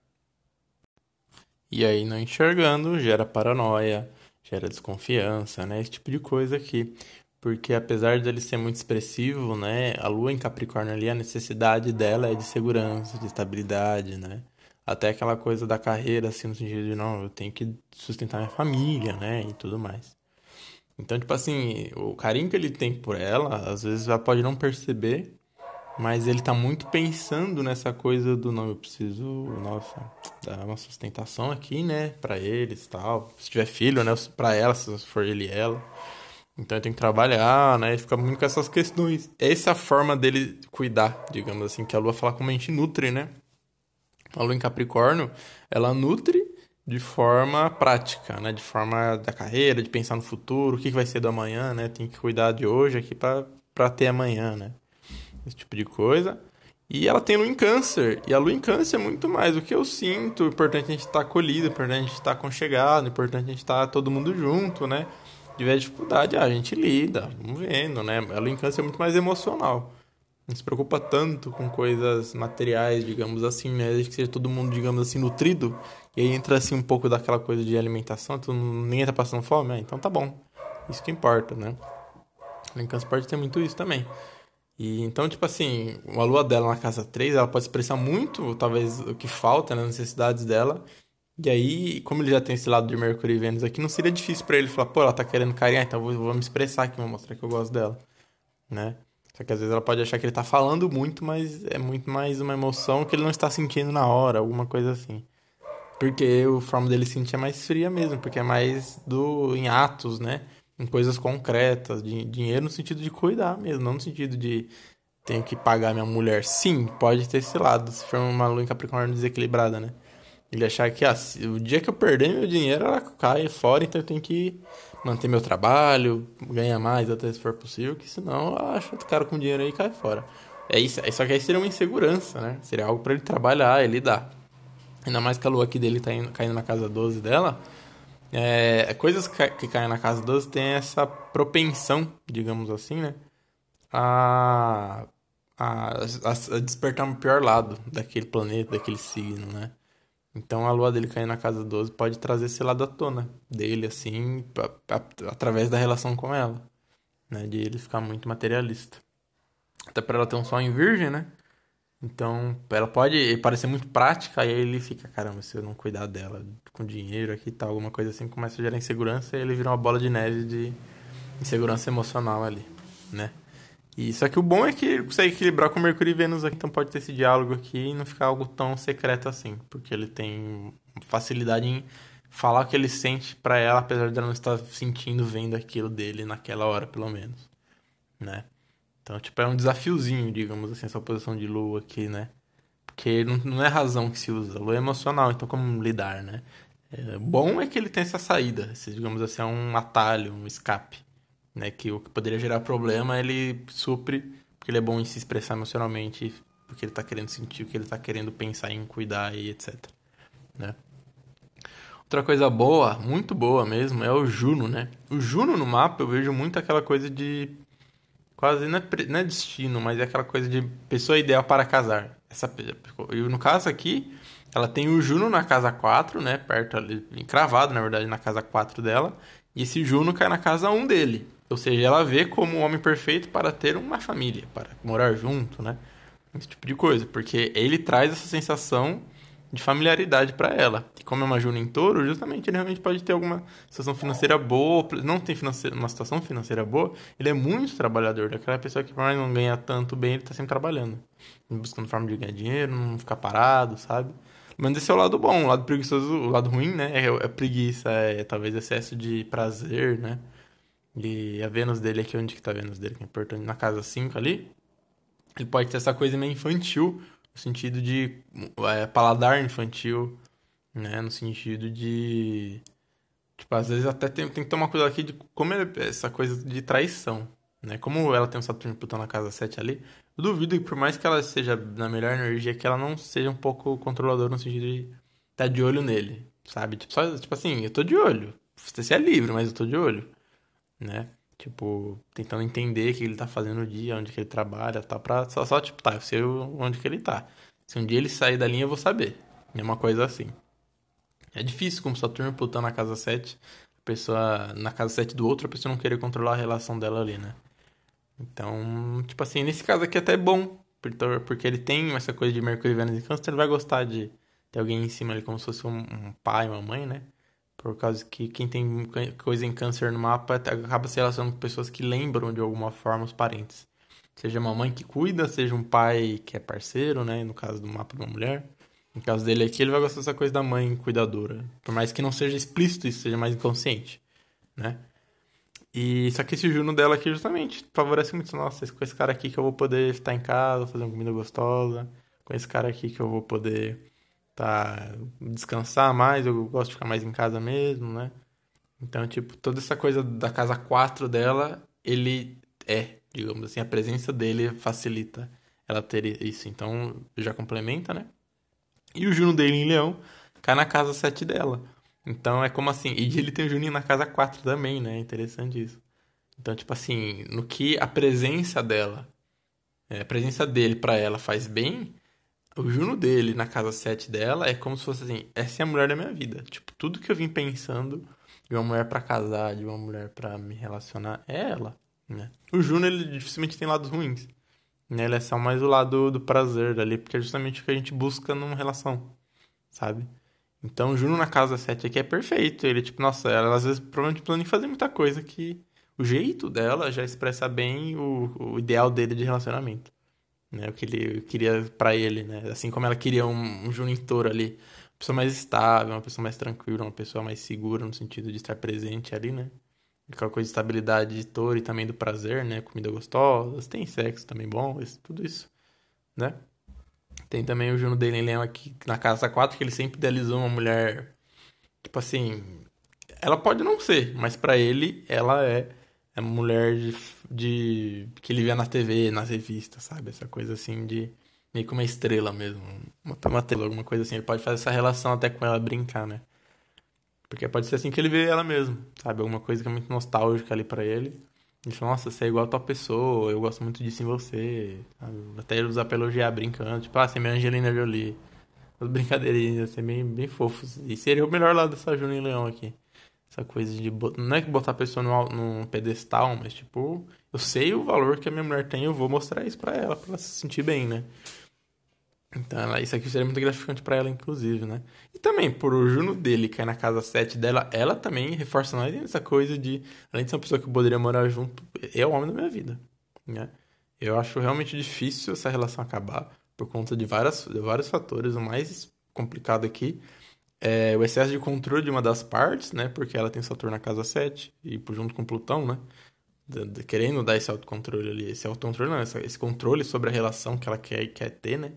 E aí, não enxergando, gera paranoia, gera desconfiança, né? Esse tipo de coisa aqui. Porque apesar dele ser muito expressivo, né? A lua em Capricórnio ali, a necessidade dela é de segurança, de estabilidade, né? Até aquela coisa da carreira, assim, no sentido de, não, eu tenho que sustentar minha família, né? E tudo mais. Então, tipo assim, o carinho que ele tem por ela, às vezes ela pode não perceber, mas ele tá muito pensando nessa coisa do não, eu preciso, nossa, dar uma sustentação aqui, né, para eles tal. Se tiver filho, né, para ela, se for ele e ela. Então tem que trabalhar, né, e fica muito com essas questões. Essa é a forma dele cuidar, digamos assim, que a lua fala como a gente nutre, né? A lua em Capricórnio, ela nutre de forma prática, né, de forma da carreira, de pensar no futuro, o que vai ser do amanhã, né? Tem que cuidar de hoje aqui para ter amanhã, né? esse tipo de coisa. E ela tem lua em câncer. E a lua em câncer é muito mais o que eu sinto. O importante é a gente estar tá acolhido, o importante é a gente estar tá aconchegado, o importante é a gente estar tá todo mundo junto, né? Tiver dificuldade, a gente lida, vamos vendo, né? A lua em câncer é muito mais emocional. Não se preocupa tanto com coisas materiais, digamos assim, né? Desde que seja todo mundo, digamos assim, nutrido. E aí entra assim um pouco daquela coisa de alimentação, todo, ninguém tá passando fome, ah, então tá bom. Isso que importa, né? A em pode ter muito isso também. E então, tipo assim, uma lua dela na casa 3, ela pode expressar muito, talvez, o que falta, nas né, necessidades dela. E aí, como ele já tem esse lado de Mercúrio e Vênus aqui, não seria difícil para ele falar, pô, ela tá querendo carinhar, então vou, vou me expressar aqui, vou mostrar que eu gosto dela, né? Só que às vezes ela pode achar que ele tá falando muito, mas é muito mais uma emoção que ele não está sentindo na hora, alguma coisa assim. Porque o forma dele sentir é mais fria mesmo, porque é mais do em atos, né? em coisas concretas, de dinheiro no sentido de cuidar mesmo, não no sentido de tenho que pagar minha mulher. Sim, pode ter esse lado, se for uma lua em Capricórnio desequilibrada, né? Ele achar que ah, o dia que eu perder meu dinheiro, ela cai fora, então eu tenho que manter meu trabalho, ganhar mais até se for possível, que senão eu acho que o cara com dinheiro aí cai fora. É isso, só que aí seria uma insegurança, né? Seria algo para ele trabalhar, ele dar. Ainda mais que a lua aqui dele tá indo, caindo na casa 12 dela, é, coisas que, que caem na casa 12 tem essa propensão, digamos assim, né? A, a, a despertar o pior lado daquele planeta, daquele signo, né? Então a lua dele cair na casa 12 pode trazer esse lado à tona dele, assim, através da relação com ela, né? De ele ficar muito materialista. Até para ela ter um sol em virgem, né? Então, ela pode parecer muito prática, aí ele fica, caramba, se eu não cuidar dela com dinheiro aqui e tal, alguma coisa assim, começa a gerar insegurança e ele vira uma bola de neve de insegurança emocional ali, né? E só que o bom é que ele consegue equilibrar com Mercúrio e Vênus aqui, então pode ter esse diálogo aqui e não ficar algo tão secreto assim, porque ele tem facilidade em falar o que ele sente para ela, apesar de ela não estar sentindo, vendo aquilo dele naquela hora, pelo menos, né? Então, tipo, é um desafiozinho, digamos assim, essa posição de lua aqui, né? Porque não, é razão que se usa, lua é emocional, então como lidar, né? É, bom é que ele tem essa saída, esse, digamos assim, é um atalho, um escape, né? Que o que poderia gerar problema ele supre, porque ele é bom em se expressar emocionalmente o que ele tá querendo sentir, o que ele tá querendo pensar em cuidar e etc. Né? Outra coisa boa, muito boa mesmo, é o Juno, né? O Juno no mapa eu vejo muito aquela coisa de. Quase não é, não é destino, mas é aquela coisa de pessoa ideal para casar. Essa, e no caso aqui, ela tem o Juno na casa 4, né? Perto ali, encravado, na verdade, na casa 4 dela. E esse Juno cai na casa 1 dele. Ou seja, ela vê como um homem perfeito para ter uma família, para morar junto, né? Esse tipo de coisa. Porque ele traz essa sensação de familiaridade para ela. E como é uma Juno em touro, justamente ele realmente pode ter alguma situação financeira boa, não tem uma situação financeira boa, ele é muito trabalhador, daquela pessoa que por não ganha tanto bem, ele tá sempre trabalhando, buscando forma de ganhar dinheiro, não ficar parado, sabe? Mas esse é o lado bom, o lado preguiçoso, o lado ruim, né? É, é preguiça, é talvez excesso de prazer, né? E a Vênus dele aqui, onde que tá a Vênus dele? Que é importante, na casa 5 ali. Ele pode ter essa coisa meio infantil, no sentido de é, paladar infantil, né? No sentido de. Tipo, às vezes até tem, tem que tomar cuidado aqui de como é essa coisa de traição, né? Como ela tem um Saturno Plutão na casa 7 ali, eu duvido que por mais que ela seja na melhor energia, que ela não seja um pouco controladora no sentido de estar tá de olho nele, sabe? Tipo, só, tipo assim, eu tô de olho. Você é livre, mas eu tô de olho, né? Tipo, tentando entender o que ele tá fazendo no dia, onde que ele trabalha, tá? Pra só, só tipo, tá, eu sei onde que ele tá. Se um dia ele sair da linha, eu vou saber. É uma coisa assim. É difícil, como Saturno e Plutão na casa 7, a pessoa, na casa 7 do outro, a pessoa não querer controlar a relação dela ali, né? Então, tipo assim, nesse caso aqui até é bom, porque ele tem essa coisa de Mercúrio, Vênus e Câncer, então ele vai gostar de ter alguém em cima ali como se fosse um pai, uma mãe, né? Por causa que quem tem coisa em câncer no mapa acaba se relacionando com pessoas que lembram de alguma forma os parentes. Seja uma mãe que cuida, seja um pai que é parceiro, né? No caso do mapa de uma mulher. No caso dele aqui, ele vai gostar dessa coisa da mãe cuidadora. Por mais que não seja explícito, isso seja mais inconsciente, né? E só que esse Juno dela aqui justamente favorece muito. Nossa, com esse cara aqui que eu vou poder estar em casa, fazer uma comida gostosa. Com esse cara aqui que eu vou poder tá, descansar mais, eu gosto de ficar mais em casa mesmo, né? Então, tipo, toda essa coisa da casa 4 dela, ele é, digamos assim, a presença dele facilita ela ter isso. Então, já complementa, né? E o Juno dele em Leão cai na casa 7 dela. Então, é como assim, e ele tem o Juninho na casa 4 também, né? Interessante isso. Então, tipo assim, no que a presença dela, é, a presença dele para ela faz bem, o Juno dele na casa 7 dela é como se fosse assim, essa é a mulher da minha vida. Tipo, tudo que eu vim pensando de uma mulher para casar, de uma mulher para me relacionar, é ela, né? O Juno, ele dificilmente tem lados ruins. Né? Ele é só mais o lado do prazer dali, porque é justamente o que a gente busca numa relação, sabe? Então, o Juno na casa 7 aqui é perfeito. Ele, tipo, nossa, ela às vezes provavelmente planeja fazer muita coisa que o jeito dela já expressa bem o, o ideal dele de relacionamento né? O que ele queria para ele, né? Assim como ela queria um, um junitor ali, uma pessoa mais estável, uma pessoa mais tranquila, uma pessoa mais segura no sentido de estar presente ali, né? Aquela coisa de estabilidade de touro e também do prazer, né? Comida gostosa, tem sexo também bom, tudo isso, né? Tem também o Juno dele em Leão aqui na casa 4, que ele sempre idealizou uma mulher, tipo assim, ela pode não ser, mas para ele ela é é mulher de, de, que ele via na TV, nas revistas, sabe? Essa coisa assim de meio que uma estrela mesmo, uma, uma estrela, alguma coisa assim. Ele pode fazer essa relação até com ela brincar, né? Porque pode ser assim que ele vê ela mesmo, sabe? Alguma coisa que é muito nostálgica ali para ele. Ele fala, nossa, você é igual a tua pessoa, eu gosto muito disso em você. Até ele usar pra elogiar brincando, tipo, ah, você é minha Angelina Jolie. As brincadeirinhas, assim, bem, bem fofos. E seria o melhor lado dessa Juninho Leão aqui. Essa coisa de. Não é que botar a pessoa num, num pedestal, mas tipo, eu sei o valor que a minha mulher tem, eu vou mostrar isso pra ela, pra ela se sentir bem, né? Então, ela, isso aqui seria muito gratificante para ela, inclusive, né? E também, por o Juno dele cair na casa 7 dela, ela também reforça mais essa coisa de, além de ser uma pessoa que poderia morar junto, é o homem da minha vida, né? Eu acho realmente difícil essa relação acabar por conta de, várias, de vários fatores. O mais complicado aqui o excesso de controle de uma das partes, né? Porque ela tem Saturno na casa 7 e junto com Plutão, né? Querendo dar esse autocontrole ali, esse autocontrole não, esse, esse controle sobre a relação que ela quer, quer ter, né?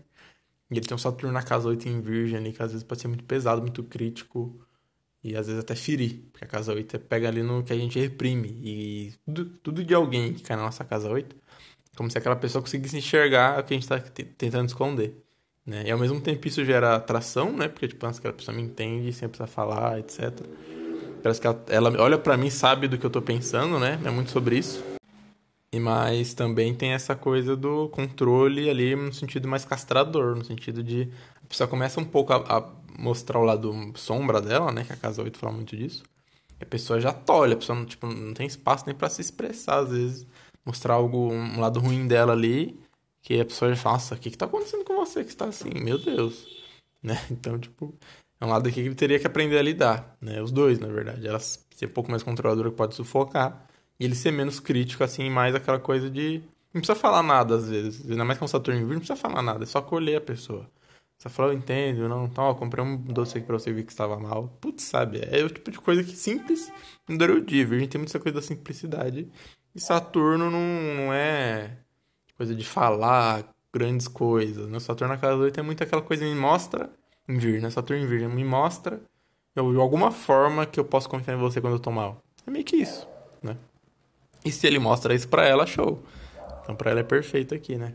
E ele tem um Saturno na casa 8 em Virgem ali, que às vezes pode ser muito pesado, muito crítico e às vezes até ferir, porque a casa 8 pega ali no que a gente reprime e tudo, tudo de alguém que cai na nossa casa 8 Como se aquela pessoa conseguisse enxergar o que a gente tá tentando esconder. Né? E ao mesmo tempo isso gera atração, né? Porque, tipo, aquela pessoa me entende sem precisar falar, etc. Parece que ela, ela olha para mim sabe do que eu tô pensando, né? É muito sobre isso. E mas também tem essa coisa do controle ali no sentido mais castrador, no sentido de a pessoa começa um pouco a, a mostrar o lado sombra dela, né? Que a casa 8 fala muito disso. A pessoa já tolhe, a pessoa não, tipo, não tem espaço nem para se expressar, às vezes. Mostrar algo, um lado ruim dela ali, que a pessoa fala, nossa, o que que tá acontecendo com você que está assim? Meu Deus. [laughs] Né? Então, tipo, é um lado aqui que ele teria que aprender a lidar, né? Os dois, na verdade. Ela ser um pouco mais controladora que pode sufocar, e ele ser menos crítico, assim, mais aquela coisa de... Não precisa falar nada, às vezes. Ainda mais com o Saturno em Virgem, não precisa falar nada, é só acolher a pessoa. Você falou, eu entendo, não, então, ó, comprei um doce aqui pra você ver que estava mal. Putz, sabe? É o tipo de coisa que simples não dura o dia. Virgem tem muita coisa da simplicidade. E Saturno não, não é coisa de falar grandes coisas. Né? Saturno na casa 8 é muito aquela coisa me mostra em Virgem, né? Saturno em Virgem me mostra eu, de alguma forma que eu posso confiar em você quando eu tô mal. É meio que isso, né? E se ele mostra isso pra ela, show. Então pra ela é perfeito aqui, né?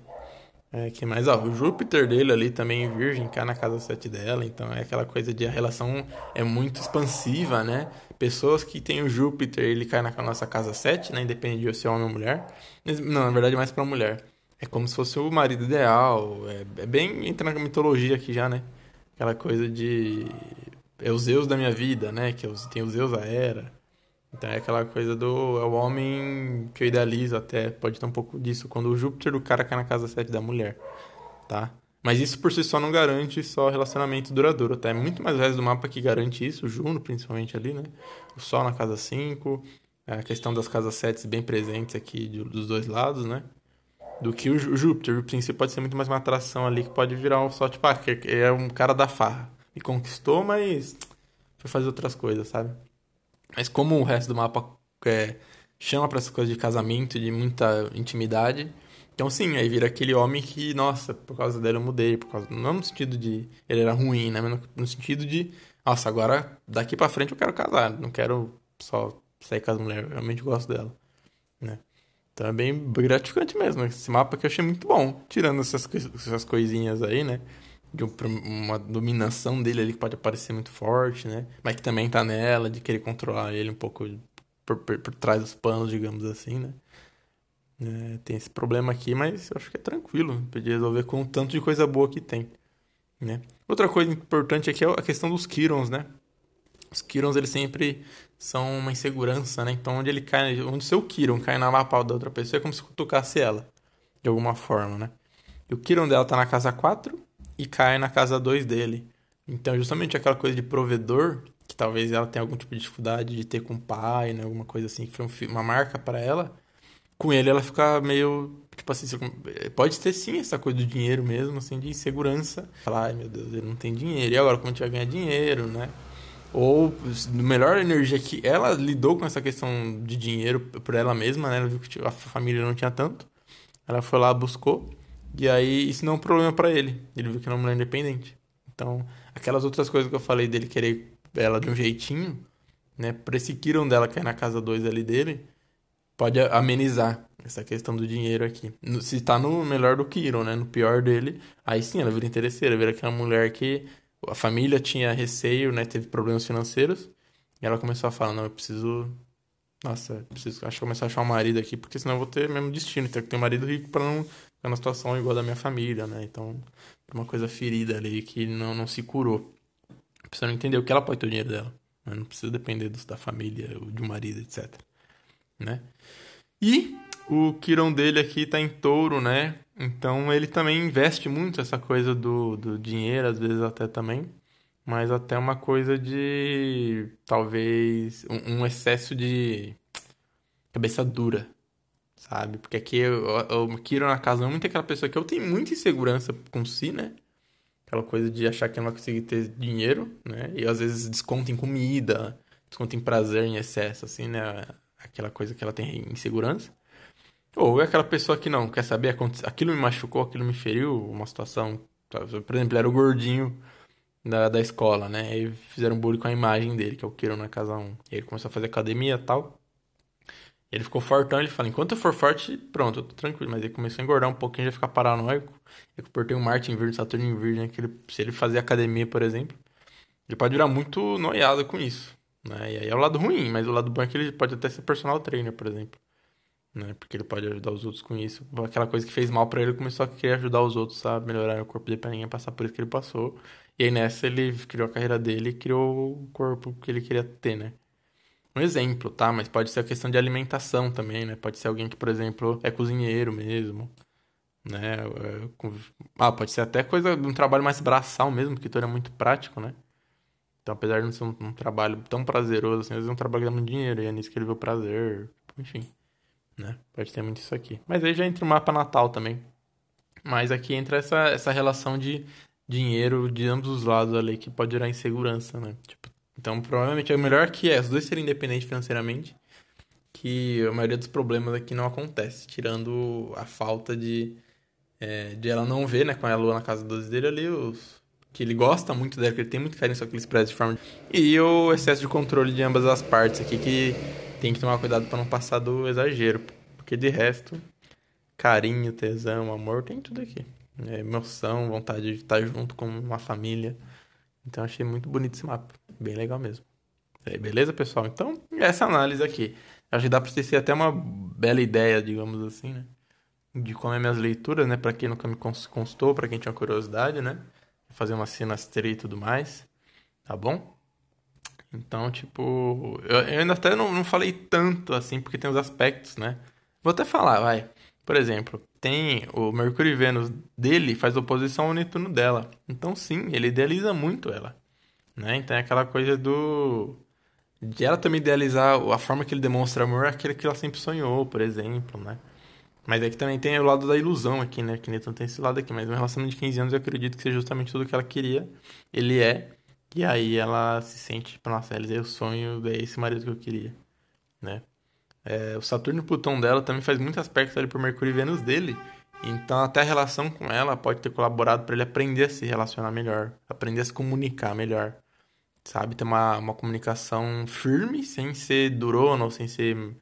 É, que mais, ó, o Júpiter dele ali também em Virgem cai na casa 7 dela, então é aquela coisa de a relação é muito expansiva, né? Pessoas que têm o Júpiter, ele cai na nossa casa 7, né? Independente de ser homem ou mulher. Não, na verdade, mais pra mulher. É como se fosse o marido ideal. É, é bem. entra na mitologia aqui já, né? Aquela coisa de. É os Zeus da minha vida, né? Que tem os Zeus a era. Então é aquela coisa do. É o homem que eu idealizo até. Pode ter um pouco disso. Quando o Júpiter do cara cai na casa 7 da mulher. Tá? Mas isso por si só não garante só relacionamento duradouro, tá? É muito mais o resto do mapa que garante isso, o Juno principalmente ali, né? O Sol na casa 5, a questão das casas 7 bem presentes aqui dos dois lados, né? Do que o Júpiter. O princípio pode ser muito mais uma atração ali que pode virar um só, tipo, ah, é um cara da farra. Me conquistou, mas foi fazer outras coisas, sabe? Mas como o resto do mapa é, chama para essas coisas de casamento, de muita intimidade, então sim, aí vira aquele homem que, nossa, por causa dele eu mudei, por causa não no sentido de ele era ruim, né, mas no sentido de, nossa, agora daqui para frente eu quero casar, não quero só sair com as mulheres, eu realmente gosto dela, né? Então é bem gratificante mesmo. Esse mapa que eu achei muito bom. Tirando essas, essas coisinhas aí, né? De uma dominação dele ali que pode parecer muito forte, né? Mas que também tá nela, de querer controlar ele um pouco por, por, por trás dos panos, digamos assim, né? É, tem esse problema aqui, mas eu acho que é tranquilo. Podia resolver com o tanto de coisa boa que tem. Né? Outra coisa importante aqui é a questão dos Kirons, né? Os Kirons, eles sempre são uma insegurança, né? Então, onde ele cai, onde o seu Kiron cai na mapa da outra pessoa, é como se tocasse ela, de alguma forma, né? E o Kiron dela tá na casa 4 e cai na casa 2 dele. Então, justamente aquela coisa de provedor, que talvez ela tenha algum tipo de dificuldade de ter com o pai, né? Alguma coisa assim, que foi uma marca para ela. Com ele, ela fica meio, tipo assim, pode ter sim essa coisa do dinheiro mesmo, assim, de insegurança. Falar, ai meu Deus, ele não tem dinheiro. E agora, como a gente vai ganhar dinheiro, né? Ou melhor energia que ela lidou com essa questão de dinheiro por ela mesma, né? Ela viu que a família não tinha tanto. Ela foi lá, buscou. E aí isso não é um problema para ele. Ele viu que era uma mulher independente. Então, aquelas outras coisas que eu falei dele querer ela de um jeitinho, né? Pra esse dela cair na casa 2 ali dele, pode amenizar essa questão do dinheiro aqui. Se tá no melhor do Kiron, né? No pior dele, aí sim ela vira interesseira, vira aquela mulher que a família tinha receio, né? Teve problemas financeiros. E ela começou a falar, não, eu preciso. Nossa, eu preciso acho começar a achar um marido aqui, porque senão eu vou ter mesmo destino. Ter que ter um marido rico para não ficar numa situação igual a da minha família, né? Então, uma coisa ferida ali que não, não se curou. Precisa entender o que ela pode ter o dinheiro dela. Né? Não precisa depender da família, de um marido, etc. Né? E o Quirão dele aqui tá em touro, né? Então ele também investe muito essa coisa do, do dinheiro, às vezes até também, mas até uma coisa de talvez um, um excesso de cabeça dura, sabe? Porque aqui o, o Kiro na casa é muito aquela pessoa que eu tenho muita insegurança com si, né? Aquela coisa de achar que não vai conseguir ter dinheiro, né? E às vezes desconta em comida, desconta em prazer em excesso, assim, né? Aquela coisa que ela tem insegurança. Ou é aquela pessoa que não quer saber, aquilo me machucou, aquilo me feriu, uma situação. Por exemplo, era o gordinho da, da escola, né? E fizeram bullying com a imagem dele, que é o Kiro na casa 1. E ele começou a fazer academia e tal. Ele ficou fortão, ele fala, enquanto eu for forte, pronto, eu tô tranquilo. Mas ele começou a engordar um pouquinho, já ficar paranoico. Eu cortei um Marte em Virgem, Saturno em Virgem, que ele, se ele fazer academia, por exemplo, ele pode virar muito noiado com isso. Né? E aí é o lado ruim, mas o lado bom é que ele pode até ser personal trainer, por exemplo. Né? Porque ele pode ajudar os outros com isso. Aquela coisa que fez mal para ele, começou a querer ajudar os outros a melhorar o corpo dele pra ninguém passar por isso que ele passou. E aí nessa ele criou a carreira dele e criou o corpo que ele queria ter, né? Um exemplo, tá? Mas pode ser a questão de alimentação também, né? Pode ser alguém que, por exemplo, é cozinheiro mesmo, né? É, ah, pode ser até coisa de um trabalho mais braçal mesmo, porque tudo é muito prático, né? Então, apesar de não ser um, um trabalho tão prazeroso, assim, às vezes é um trabalho que dá muito dinheiro, e é nisso que ele vê o prazer, enfim, né? Pode ter muito isso aqui. Mas aí já entra o mapa natal também. Mas aqui entra essa, essa relação de dinheiro de ambos os lados ali que pode gerar insegurança, né? Tipo, então, provavelmente é melhor que é, os dois serem independentes financeiramente, que a maioria dos problemas aqui não acontece, tirando a falta de, é, de ela não ver, né, com a lua na casa 12 dele ali, os, que ele gosta muito dela, que ele tem muito carinho, só que ele expressa de forma... E o excesso de controle de ambas as partes aqui, que tem que tomar cuidado para não passar do exagero, porque de resto, carinho, tesão, amor, tem tudo aqui. É, emoção, vontade de estar junto com uma família. Então achei muito bonito esse mapa. Bem legal mesmo. É, beleza, pessoal? Então, essa análise aqui. Acho que dá pra vocês terem até uma bela ideia, digamos assim, né? De como é minhas leituras, né? Pra quem nunca me constou, pra quem tinha curiosidade, né? Fazer uma sinastria e tudo mais. Tá bom? Então, tipo, eu, eu ainda até não, não falei tanto assim, porque tem os aspectos, né? Vou até falar, vai. Por exemplo, tem o Mercúrio e Vênus dele faz oposição ao Netuno dela. Então sim, ele idealiza muito ela. Né? Então é aquela coisa do. De ela também idealizar a forma que ele demonstra amor, aquele que ela sempre sonhou, por exemplo, né? Mas aqui também tem o lado da ilusão aqui, né? Que Netuno tem esse lado aqui. Mas um relacionamento de 15 anos eu acredito que seja justamente tudo que ela queria. Ele é. E aí ela se sente, tipo, nossa, realizei o sonho, é esse marido que eu queria, né? É, o Saturno e o Plutão dela também faz muito aspecto ali pro Mercúrio e Vênus dele. Então até a relação com ela pode ter colaborado para ele aprender a se relacionar melhor, aprender a se comunicar melhor. Sabe? Ter uma, uma comunicação firme, sem ser durona ou sem ser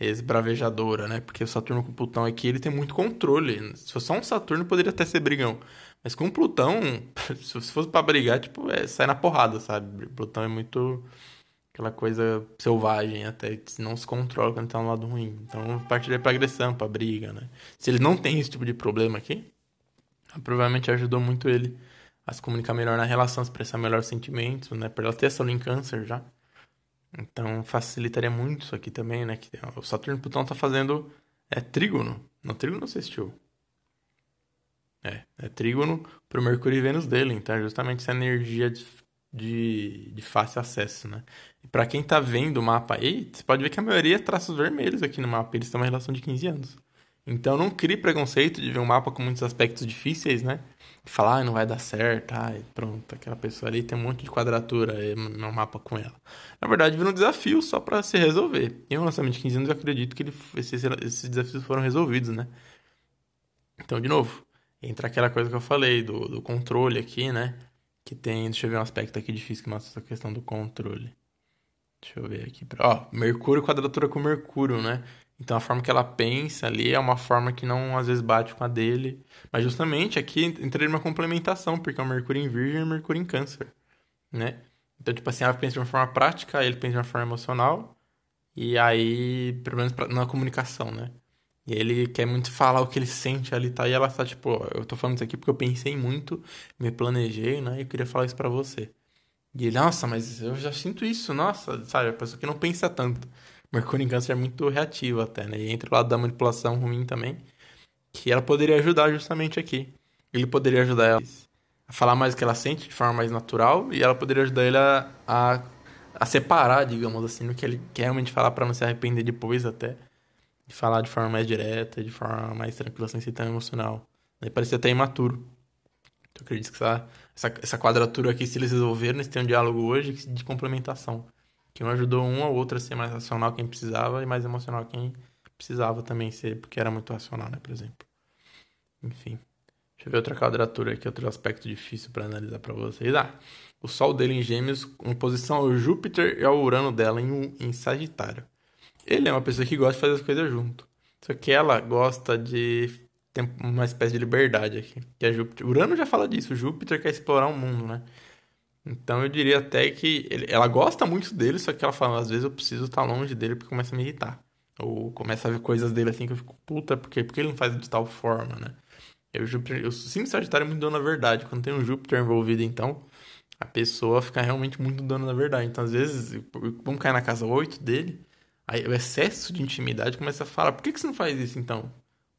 esbravejadora, né? Porque o Saturno com o Plutão aqui, ele tem muito controle. Se fosse só um Saturno, poderia até ser brigão. Mas com o Plutão, [laughs] se fosse para brigar, tipo, é, sai na porrada, sabe? Plutão é muito aquela coisa selvagem até, que não se controla quando tá no lado ruim. Então, partiria pra agressão, pra briga, né? Se ele não tem esse tipo de problema aqui, provavelmente ajudou muito ele a se comunicar melhor na relação, expressar melhor sentimentos, né? Por ela ter essa em câncer já. Então, facilitaria muito isso aqui também, né? Que o Saturno e Plutão tá fazendo é trígono. Não, trígono não assistiu. É, é trígono pro Mercúrio e Vênus dele. Então, é justamente essa energia de de, de fácil acesso, né? E para quem tá vendo o mapa aí, você pode ver que a maioria é traços vermelhos aqui no mapa, eles têm uma relação de 15 anos. Então não crie preconceito de ver um mapa com muitos aspectos difíceis, né? E falar, ah, não vai dar certo, ai, pronto, aquela pessoa ali tem um monte de quadratura no mapa com ela. Na verdade, vira um desafio só para se resolver. E um lançamento de 15 anos, eu acredito que ele, esses, esses desafios foram resolvidos, né? Então, de novo, entra aquela coisa que eu falei do, do controle aqui, né? Que tem, deixa eu ver um aspecto aqui difícil que mostra essa questão do controle. Deixa eu ver aqui. Ó, Mercúrio, quadratura com Mercúrio, né? Então a forma que ela pensa ali é uma forma que não às vezes bate com a dele. Mas justamente aqui entraria uma complementação, porque é o Mercúrio em Virgem e o Mercúrio em Câncer, né? Então, tipo assim, ela pensa de uma forma prática, ele pensa de uma forma emocional. E aí, pelo menos na comunicação, né? E ele quer muito falar o que ele sente ali, tá? E ela tá tipo, eu tô falando isso aqui porque eu pensei muito, me planejei, né? E eu queria falar isso pra você. E ele, nossa, mas eu já sinto isso, nossa, sabe? A pessoa que não pensa tanto. Mercúrio em câncer é muito reativo até, né? E entra o lado da manipulação ruim também, que ela poderia ajudar justamente aqui. Ele poderia ajudar ela a falar mais o que ela sente de forma mais natural e ela poderia ajudar ele a, a, a separar, digamos assim, no que ele quer realmente falar para não se arrepender depois até de falar de forma mais direta, de forma mais tranquila, sem ser tão emocional. Daí parecia até imaturo. Então, eu acredito que essa, essa, essa quadratura aqui, se eles resolveram, eles têm um diálogo hoje de complementação. Que um ajudou um ao outro a ser mais racional quem precisava e mais emocional quem precisava também ser, porque era muito racional, né, por exemplo. Enfim. Deixa eu ver outra quadratura aqui, outro aspecto difícil para analisar para vocês. Ah, o Sol dele em Gêmeos, em posição ao Júpiter e ao Urano dela em, em Sagitário. Ele é uma pessoa que gosta de fazer as coisas junto. Só que ela gosta de ter uma espécie de liberdade aqui. Que é Júpiter. Urano já fala disso. Júpiter quer explorar o mundo, né? Então eu diria até que ele, ela gosta muito dele, só que ela fala, às vezes eu preciso estar longe dele porque começa a me irritar. Ou começa a ver coisas dele assim que eu fico, puta, porque, porque ele não faz de tal forma, né? Eu, Júpiter, eu sim, Sagitário é muito dono da verdade. Quando tem um Júpiter envolvido, então, a pessoa fica realmente muito dono da verdade. Então, às vezes, vamos cair na casa 8 dele, aí o excesso de intimidade começa a falar, por que, que você não faz isso então?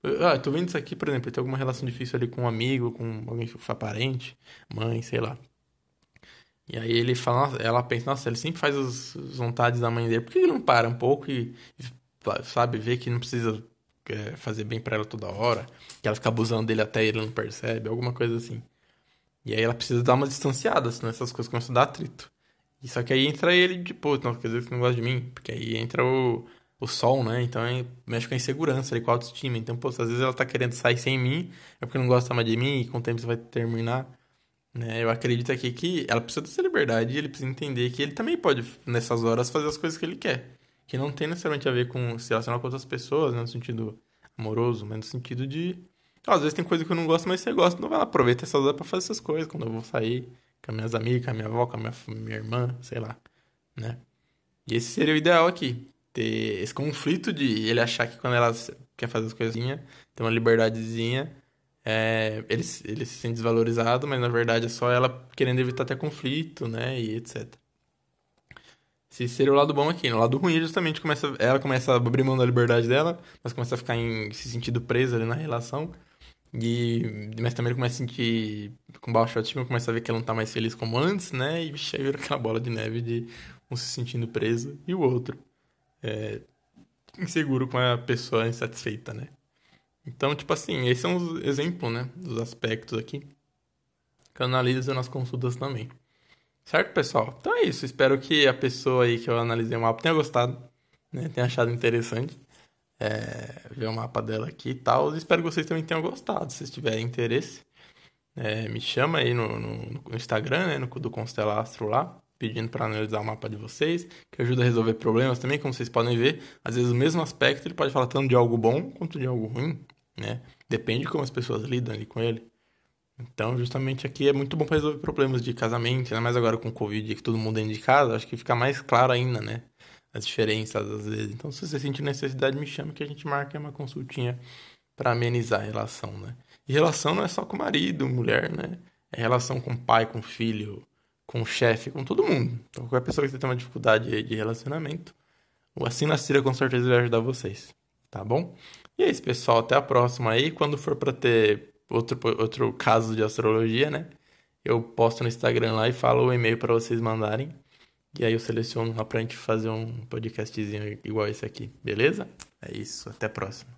Eu, ah, tô vendo isso aqui, por exemplo, tem alguma relação difícil ali com um amigo, com alguém que foi parente, mãe, sei lá. E aí ele fala, ela pensa, nossa, ele sempre faz as, as vontades da mãe dele, por que ele não para um pouco e, sabe, vê que não precisa é, fazer bem para ela toda hora, que ela fica abusando dele até ele não percebe, alguma coisa assim. E aí ela precisa dar uma distanciada, senão essas coisas começam a dar atrito. E só que aí entra ele de, pô, não, quer dizer que não gosta de mim, porque aí entra o, o sol, né? Então aí mexe com a insegurança, ali, com a autoestima. Então, pô, às vezes ela tá querendo sair sem mim, é porque não gosta mais de mim e com o tempo você vai terminar. Né? Eu acredito aqui que ela precisa dessa liberdade e ele precisa entender que ele também pode, nessas horas, fazer as coisas que ele quer. Que não tem necessariamente a ver com se relacionar com outras pessoas, né? no sentido amoroso, mas no sentido de. Às vezes tem coisa que eu não gosto, mas você gosta, não vai lá, aproveita essas horas pra fazer essas coisas, quando eu vou sair com as minhas amigas, com a minha avó, com a minha, minha irmã, sei lá, né? E esse seria o ideal aqui. Ter esse conflito de ele achar que quando ela quer fazer as coisinhas, tem uma liberdadezinha, é, ele, ele se sente desvalorizado, mas na verdade é só ela querendo evitar ter conflito, né? E etc. Esse seria o lado bom aqui. No lado ruim, justamente, começa, ela começa a abrir mão da liberdade dela, mas começa a ficar em se sentindo presa ali na relação. E, mas também ele começa a sentir com baixo autoestima, começa a ver que ela não tá mais feliz como antes, né? E vixe, aí vira aquela bola de neve de um se sentindo preso e o outro é, inseguro com a pessoa insatisfeita, né? Então, tipo assim, esses são os exemplos, né? Dos aspectos aqui que eu analiso nas consultas também. Certo, pessoal? Então é isso. Espero que a pessoa aí que eu analisei o mapa tenha gostado, né? Tenha achado interessante é, ver o mapa dela aqui e tal. Espero que vocês também tenham gostado. Se tiverem interesse, é, me chama aí no, no, no Instagram, né? No, do Constellastro lá pedindo para analisar o mapa de vocês, que ajuda a resolver problemas também, como vocês podem ver. Às vezes o mesmo aspecto ele pode falar tanto de algo bom quanto de algo ruim, né? Depende de como as pessoas lidam ali com ele. Então, justamente aqui é muito bom para resolver problemas de casamento, ainda mais agora com o Covid, que todo mundo é de casa, acho que fica mais claro ainda, né? As diferenças às vezes. Então, se você sentir necessidade, me chama que a gente marca uma consultinha para amenizar a relação, né? E relação não é só com marido, mulher, né? É relação com pai, com filho, com chefe, com todo mundo. Então, qualquer pessoa que tem uma dificuldade de relacionamento, o Assim Nascida com certeza vai ajudar vocês, tá bom? E é isso, pessoal. Até a próxima aí. Quando for para ter outro, outro caso de astrologia, né? Eu posto no Instagram lá e falo o e-mail para vocês mandarem. E aí eu seleciono lá pra gente fazer um podcastzinho igual esse aqui, beleza? É isso, até a próxima.